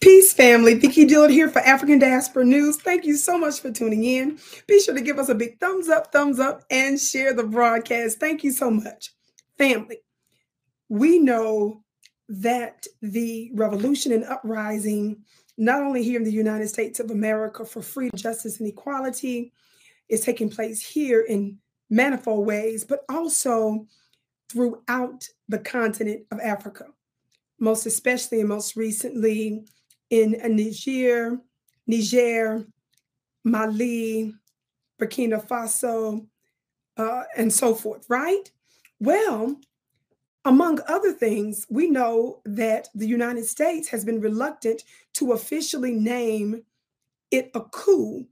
Peace, family. Vicki Dillard here for African Diaspora News. Thank you so much for tuning in. Be sure to give us a big thumbs up, thumbs up, and share the broadcast. Thank you so much. Family, we know that the revolution and uprising, not only here in the United States of America for freedom, justice, and equality, is taking place here in manifold ways, but also throughout the continent of Africa, most especially and most recently in Niger, Niger, Mali, Burkina Faso, uh, and so forth, right? Well, among other things, we know that the United States has been reluctant to officially name it a coup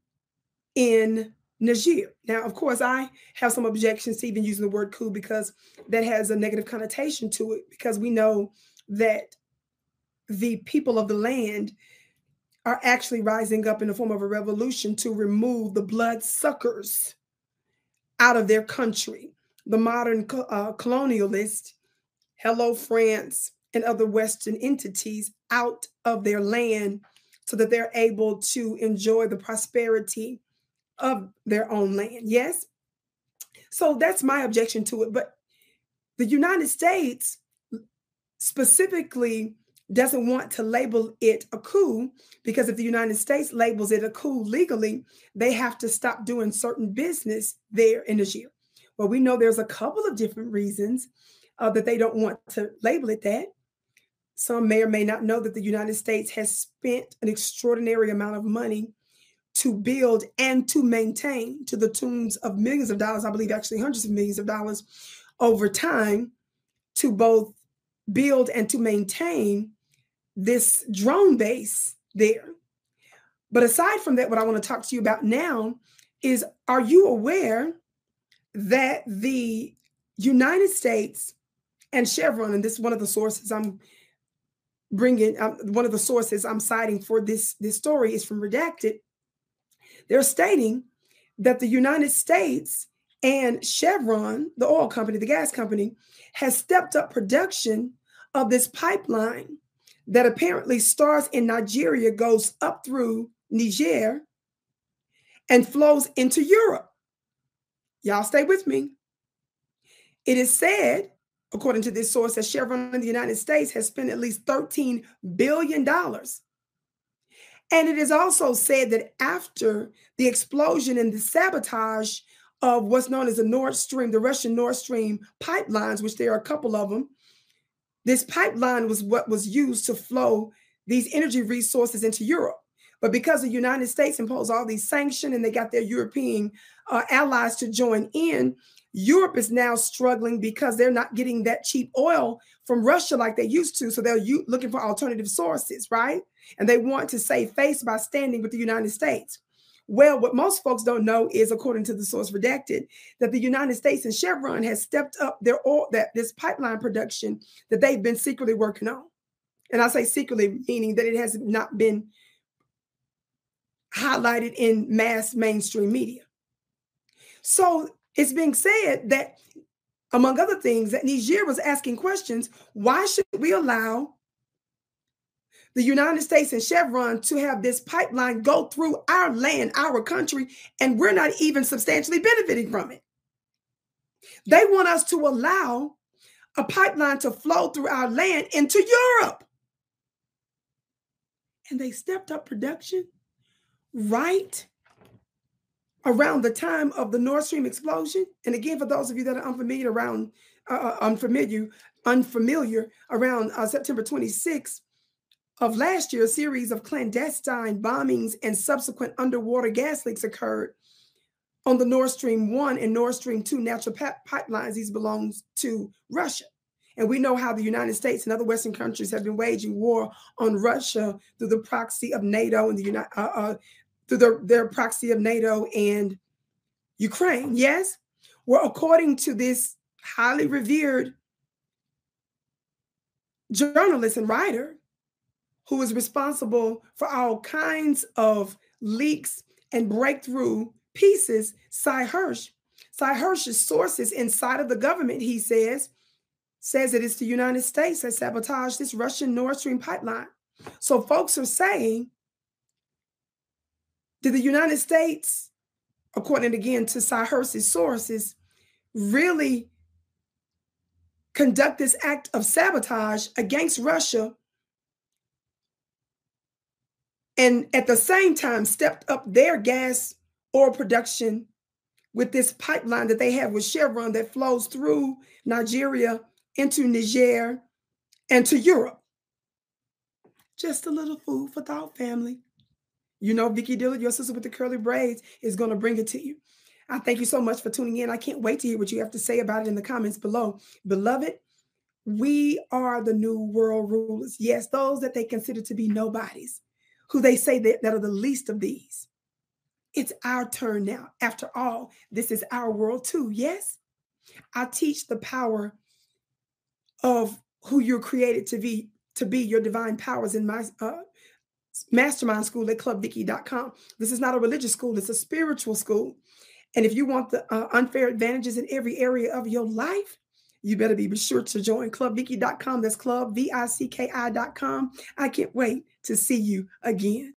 in Niger. Now, of course, I have some objections to even using the word coup because that has a negative connotation to it, because we know that the people of the land are actually rising up in the form of a revolution to remove the blood suckers out of their country. The modern uh, colonialist, hello France, and other Western entities out of their land so that they're able to enjoy the prosperity of their own land. Yes? So that's my objection to it. But the United States specifically doesn't want to label it a coup because if the United States labels it a coup legally, they have to stop doing certain business there in Niger. Well, we know there's a couple of different reasons uh, that they don't want to label it that. Some may or may not know that the United States has spent an extraordinary amount of money to build and to maintain to the tunes of millions of dollars, I believe actually hundreds of millions of dollars over time to both build and to maintain this drone base there. But aside from that, what I want to talk to you about now is are you aware that the United States and Chevron, and this is one of the sources I'm bringing, um, one of the sources I'm citing for this, this story is from Redacted. They're stating that the United States and Chevron, the oil company, the gas company, has stepped up production of this pipeline that apparently starts in Nigeria, goes up through Niger, and flows into Europe. Y'all stay with me. It is said, according to this source, that Chevron in the United States has spent at least $13 billion. And it is also said that after the explosion and the sabotage of what's known as the Nord Stream, the Russian Nord Stream pipelines, which there are a couple of them, this pipeline was what was used to flow these energy resources into Europe. But because the United States imposed all these sanctions and they got their European uh, allies to join in, Europe is now struggling because they're not getting that cheap oil from Russia like they used to. So they're u- looking for alternative sources, right? And they want to save face by standing with the United States. Well, what most folks don't know is, according to the source redacted, that the United States and Chevron has stepped up their oil, that this pipeline production that they've been secretly working on. And I say secretly, meaning that it has not been highlighted in mass mainstream media. So it's being said that, among other things, that Niger was asking questions why should we allow the United States and Chevron to have this pipeline go through our land, our country, and we're not even substantially benefiting from it. They want us to allow a pipeline to flow through our land into Europe. And they stepped up production right around the time of the Nord Stream explosion. And again, for those of you that are unfamiliar around uh, uh unfamiliar, unfamiliar around uh, September 26th, of last year, a series of clandestine bombings and subsequent underwater gas leaks occurred on the Nord Stream 1 and Nord Stream 2 natural pipelines. These belong to Russia. And we know how the United States and other Western countries have been waging war on Russia through the proxy of NATO and the United, uh, uh, through the, their proxy of NATO and Ukraine. Yes. Well, according to this highly revered journalist and writer, who is responsible for all kinds of leaks and breakthrough pieces, Sy Hersh. Sy Hersh's sources inside of the government, he says, says that it is the United States that sabotaged this Russian Nord Stream pipeline. So folks are saying, did the United States, according again to Sy Hersh's sources, really conduct this act of sabotage against Russia and at the same time stepped up their gas oil production with this pipeline that they have with Chevron that flows through Nigeria into Niger and to Europe. Just a little food for thought, family. You know, Vicki Dillard, your sister with the curly braids, is going to bring it to you. I thank you so much for tuning in. I can't wait to hear what you have to say about it in the comments below. Beloved, we are the new world rulers. Yes, those that they consider to be nobodies, who they say that, that are the least of these. It's our turn now. After all, this is our world too. Yes, I teach the power of who you're created to be, to be your divine powers in my uh, mastermind school at clubvicki.com. This is not a religious school, it's a spiritual school. And if you want the uh, unfair advantages in every area of your life, you better be sure to join clubvicki.com. That's club, V I C K I.com. I can't wait to see you again.